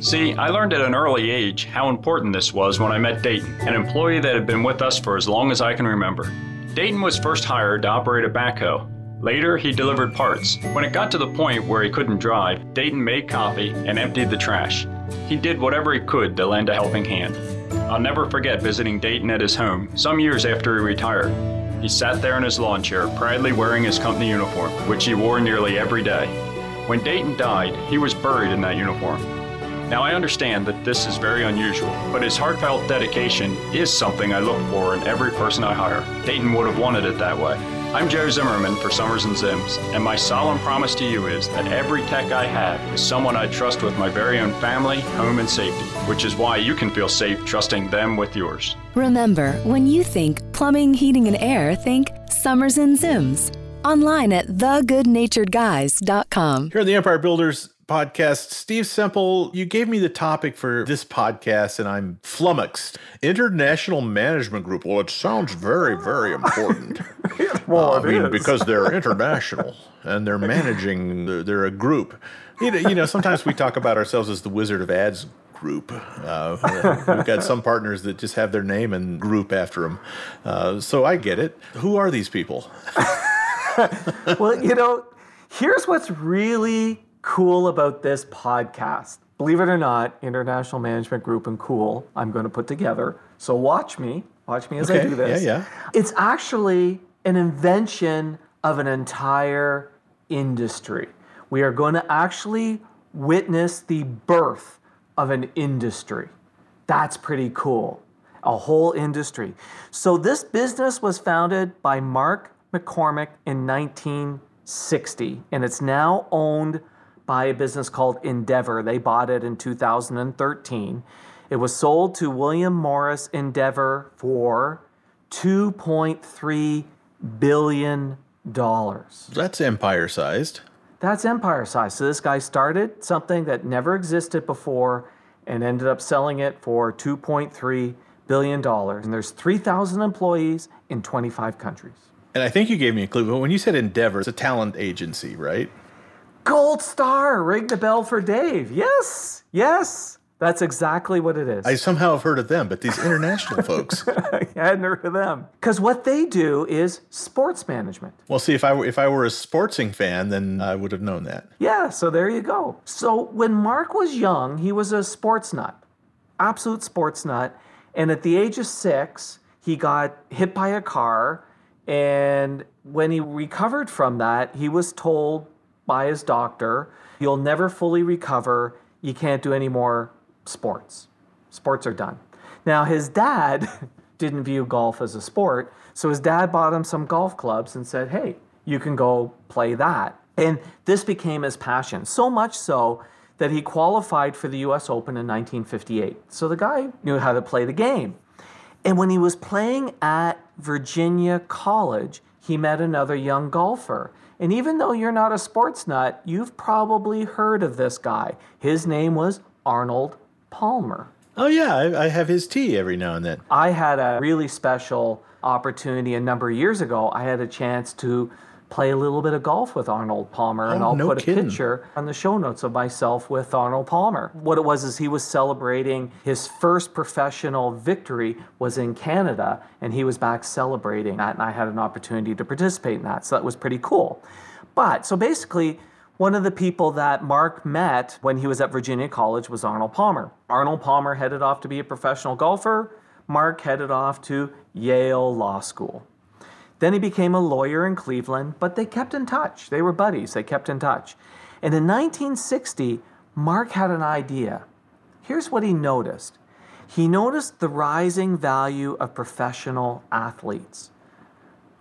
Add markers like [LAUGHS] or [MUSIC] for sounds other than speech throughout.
See, I learned at an early age how important this was when I met Dayton, an employee that had been with us for as long as I can remember. Dayton was first hired to operate a backhoe. Later, he delivered parts. When it got to the point where he couldn't drive, Dayton made coffee and emptied the trash. He did whatever he could to lend a helping hand. I'll never forget visiting Dayton at his home some years after he retired. He sat there in his lawn chair, proudly wearing his company uniform, which he wore nearly every day. When Dayton died, he was buried in that uniform. Now, I understand that this is very unusual, but his heartfelt dedication is something I look for in every person I hire. Dayton would have wanted it that way. I'm Joe Zimmerman for Summers and Zims, and my solemn promise to you is that every tech I have is someone I trust with my very own family, home, and safety, which is why you can feel safe trusting them with yours. Remember, when you think plumbing, heating, and air, think Summers and Zims. Online at thegoodnaturedguys.com. Here on the Empire Builders podcast. Steve Semple, you gave me the topic for this podcast, and I'm flummoxed. International Management Group. Well, it sounds very, very important. [LAUGHS] well, uh, I mean, is. because they're [LAUGHS] international and they're managing. They're, a group. You know, you know, sometimes we talk about ourselves as the Wizard of Ads group. Uh, we've got some partners that just have their name and group after them. Uh, so I get it. Who are these people? [LAUGHS] well, you know, here's what's really cool about this podcast. Believe it or not, International Management Group and Cool, I'm going to put together. So watch me, watch me as okay. I do this. Yeah, yeah. It's actually an invention of an entire industry. We are going to actually witness the birth of an industry. That's pretty cool. A whole industry. So, this business was founded by Mark McCormack in 1960, and it's now owned by a business called Endeavor. They bought it in 2013. It was sold to William Morris Endeavor for 2.3 billion dollars. That's empire sized. That's empire sized. So this guy started something that never existed before and ended up selling it for 2.3 billion dollars. And there's 3,000 employees in 25 countries. And I think you gave me a clue, but when you said Endeavor, it's a talent agency, right? Gold star, ring the bell for Dave. Yes, yes. That's exactly what it is. I somehow have heard of them, but these international [LAUGHS] folks. I hadn't heard of them. Because what they do is sports management. Well, see, if I were if I were a sportsing fan, then I would have known that. Yeah, so there you go. So when Mark was young, he was a sports nut, absolute sports nut. And at the age of six, he got hit by a car. And when he recovered from that, he was told by his doctor. You'll never fully recover. You can't do any more sports. Sports are done. Now, his dad [LAUGHS] didn't view golf as a sport, so his dad bought him some golf clubs and said, hey, you can go play that. And this became his passion, so much so that he qualified for the US Open in 1958. So the guy knew how to play the game. And when he was playing at Virginia College, he met another young golfer. And even though you're not a sports nut, you've probably heard of this guy. His name was Arnold Palmer. Oh, yeah, I, I, have his tea every now and then. I had a really special opportunity a number of years ago. I had a chance to play a little bit of golf with Arnold Palmer, oh, and I'll no put kidding. a picture on the show notes of myself with Arnold Palmer. What it was is he was celebrating his first professional victory was in Canada, and he was back celebrating that, and I had an opportunity to participate in that, so that was pretty cool. But so basically, one of the people that Mark met when he was at Virginia College was Arnold Palmer. Arnold Palmer headed off to be a professional golfer. Mark headed off to Yale Law School. Then he became a lawyer in Cleveland, but they kept in touch. They were buddies, they kept in touch. And in 1960, Mark had an idea. Here's what he noticed he noticed the rising value of professional athletes.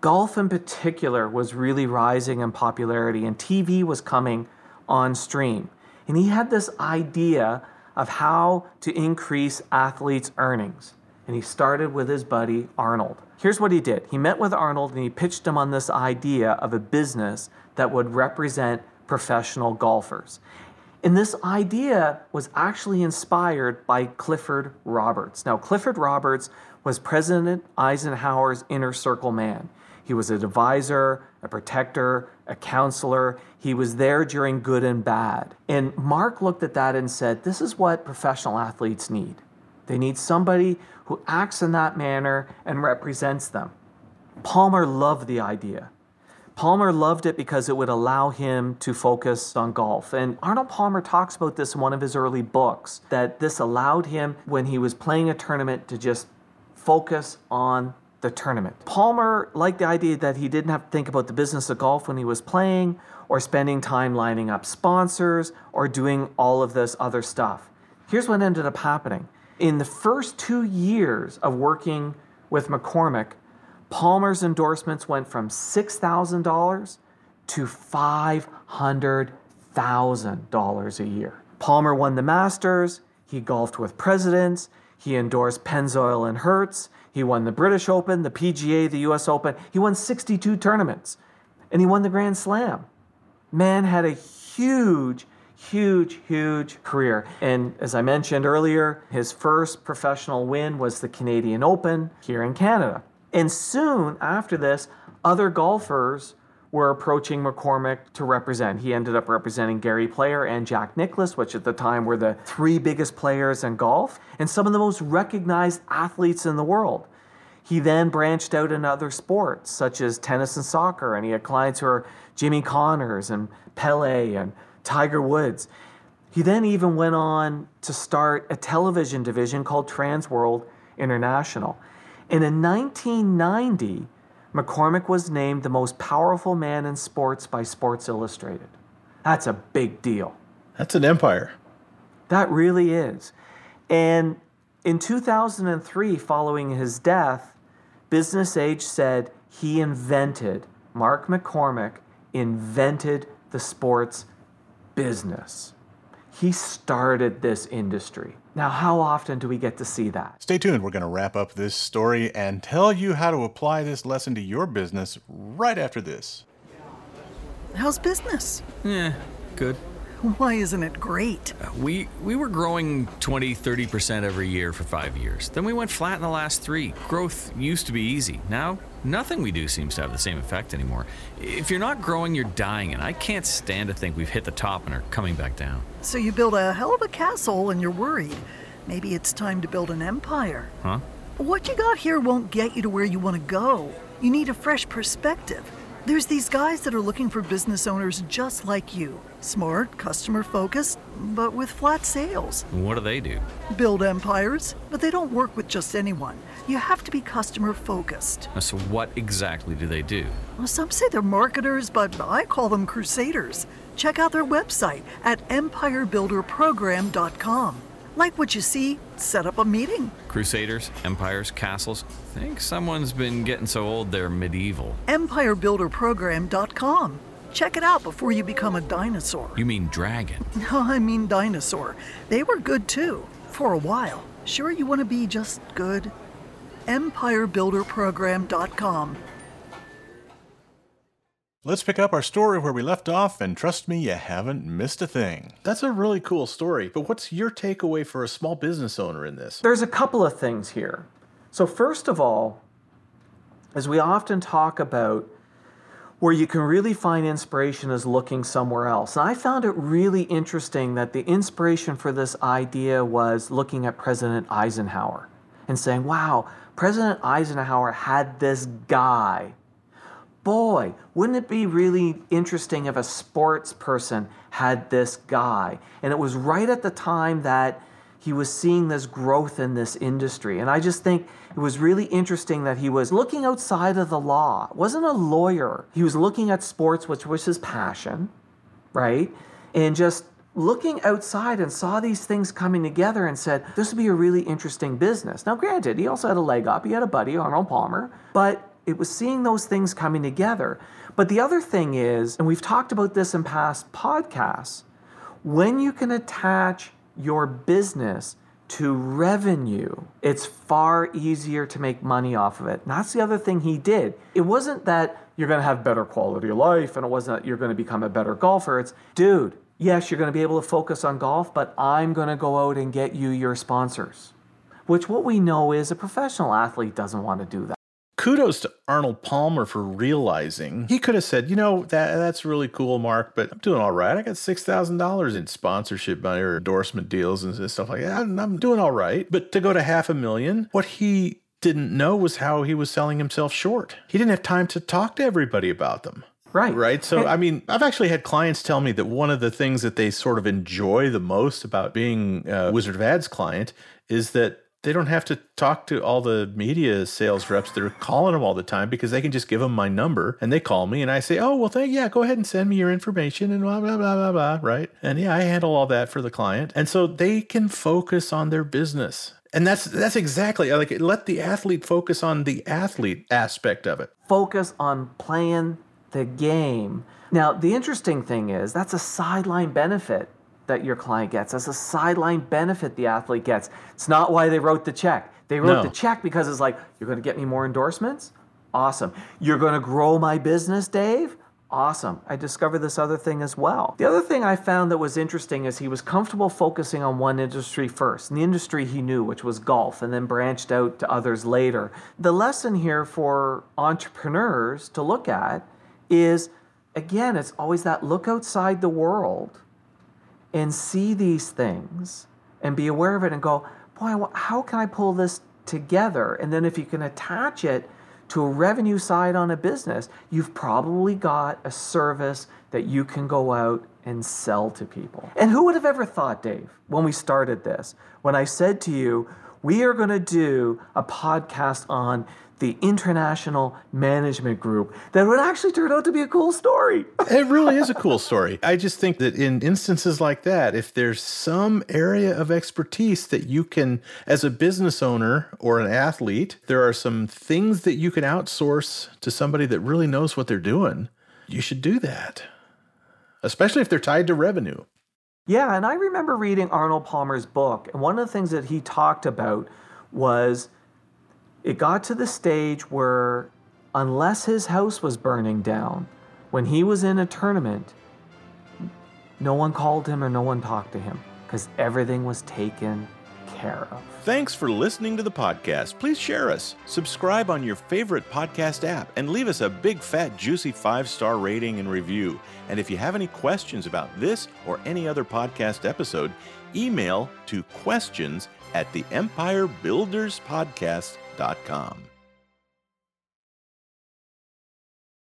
Golf, in particular, was really rising in popularity, and TV was coming on stream. And he had this idea of how to increase athletes' earnings. And he started with his buddy Arnold. Here's what he did he met with Arnold and he pitched him on this idea of a business that would represent professional golfers. And this idea was actually inspired by Clifford Roberts. Now, Clifford Roberts was President Eisenhower's inner circle man. He was an advisor, a protector, a counselor. He was there during good and bad. And Mark looked at that and said, This is what professional athletes need. They need somebody who acts in that manner and represents them. Palmer loved the idea. Palmer loved it because it would allow him to focus on golf. And Arnold Palmer talks about this in one of his early books that this allowed him, when he was playing a tournament, to just focus on the tournament. Palmer liked the idea that he didn't have to think about the business of golf when he was playing or spending time lining up sponsors or doing all of this other stuff. Here's what ended up happening. In the first two years of working with McCormack, Palmer's endorsements went from $6,000 to $500,000 a year. Palmer won the Masters, he golfed with presidents, he endorsed Pennzoil and Hertz, he won the British Open, the PGA, the US Open. He won 62 tournaments and he won the Grand Slam. Man had a huge, huge, huge career. And as I mentioned earlier, his first professional win was the Canadian Open here in Canada. And soon after this, other golfers were approaching McCormack to represent. He ended up representing Gary Player and Jack Nicklaus, which at the time were the three biggest players in golf and some of the most recognized athletes in the world. He then branched out in other sports such as tennis and soccer, and he had clients who are Jimmy Connors and Pele and Tiger Woods. He then even went on to start a television division called Transworld International. And in 1990, McCormack was named the most powerful man in sports by Sports Illustrated. That's a big deal. That's an empire. That really is. And in 2003, following his death, Business Age said he invented, Mark McCormack invented the sports business. He started this industry. Now, how often do we get to see that? Stay tuned. We're going to wrap up this story and tell you how to apply this lesson to your business right after this. How's business? Yeah, good. Why isn't it great? Uh, we we were growing 20, 30% every year for 5 years. Then we went flat in the last 3. Growth used to be easy. Now, nothing we do seems to have the same effect anymore. If you're not growing, you're dying, and I can't stand to think we've hit the top and are coming back down. So you build a hell of a castle and you're worried. Maybe it's time to build an empire. Huh? What you got here won't get you to where you want to go. You need a fresh perspective. There's these guys that are looking for business owners just like you. Smart, customer focused, but with flat sales. What do they do? Build empires, but they don't work with just anyone. You have to be customer focused. Uh, So what exactly do they do? Well, some say they're marketers, but I call them crusaders. Check out their website at empirebuilderprogram.com. Like what you see, set up a meeting. Crusaders, empires, castles? think someone's been getting so old they're medieval. empirebuilderprogram.com. Check it out before you become a dinosaur. You mean dragon? [LAUGHS] No, I mean dinosaur. They were good too, for a while. Sure you want to be just good? empirebuilderprogram.com. Let's pick up our story where we left off, and trust me, you haven't missed a thing. That's a really cool story, but what's your takeaway for a small business owner in this? There's a couple of things here. So, first of all, as we often talk about, where you can really find inspiration is looking somewhere else. And I found it really interesting that the inspiration for this idea was looking at President Eisenhower and saying, wow, President Eisenhower had this guy. Boy, wouldn't it be really interesting if a sports person had this guy? And it was right at the time that he was seeing this growth in this industry. And I just think it was really interesting that he was looking outside of the law. Wasn't a lawyer. He was looking at sports, which was his passion, right? And just looking outside and saw these things coming together and said, this would be a really interesting business. Now, granted, he also had a leg up. He had a buddy, Arnold Palmer, but it was seeing those things coming together. But the other thing is, and we've talked about this in past podcasts, when you can attach your business to revenue, it's far easier to make money off of it. And that's the other thing he did. It wasn't that you're going to have better quality of life and it wasn't that you're going to become a better golfer. It's, dude, yes, you're going to be able to focus on golf, but I'm going to go out and get you your sponsors. Which what we know is a professional athlete doesn't want to do that kudos to Arnold Palmer for realizing he could have said, you know, that that's really cool, Mark, but I'm doing all right. I got six thousand dollars in sponsorship money or endorsement deals and stuff like that. I'm, I'm doing all right. But to go to half a million, what he didn't know was how he was selling himself short. He didn't have time to talk to everybody about them. Right. Right. So, I mean, I've actually had clients tell me that one of the things that they sort of enjoy the most about being a Wizard of Ads client is that they don't have to talk to all the media sales reps that are calling them all the time because they can just give them my number and they call me and I say, oh, well, thank yeah, go ahead and send me your information and blah, blah, blah, blah, blah, right? And yeah, I handle all that for the client. And so they can focus on their business. And that's that's exactly like let the athlete focus on the athlete aspect of it. Focus on playing the game. Now, the interesting thing is that's a sideline benefit that your client gets, as a sideline benefit the athlete gets. It's not why they wrote the check. They wrote no. the check because it's like, you're going to get me more endorsements? Awesome. You're going to grow my business, Dave? Awesome. I discovered this other thing as well. The other thing I found that was interesting is he was comfortable focusing on one industry first, and the industry he knew, which was golf, and then branched out to others later. The lesson here for entrepreneurs to look at is again, it's always that look outside the world and see these things and be aware of it and go, boy, how can I pull this together? And then if you can attach it to a revenue side on a business, you've probably got a service that you can go out and sell to people. And who would have ever thought, Dave, when we started this, when I said to you, we are going to do a podcast on the International Management Group that would actually turn out to be a cool story. [LAUGHS] it really is a cool story. I just think that in instances like that, if there's some area of expertise that you can, as a business owner or an athlete, there are some things that you can outsource to somebody that really knows what they're doing, you should do that, especially if they're tied to revenue. Yeah, and I remember reading Arnold Palmer's book, and one of the things that he talked about was it got to the stage where, unless his house was burning down, when he was in a tournament, no one called him or no one talked to him because everything was taken care of. Thanks for listening to the podcast. Please share us, subscribe on your favorite podcast app, and leave us a big, fat, juicy five star rating and review. And if you have any questions about this or any other podcast episode, email to questions at the Empire Builders Podcast.com.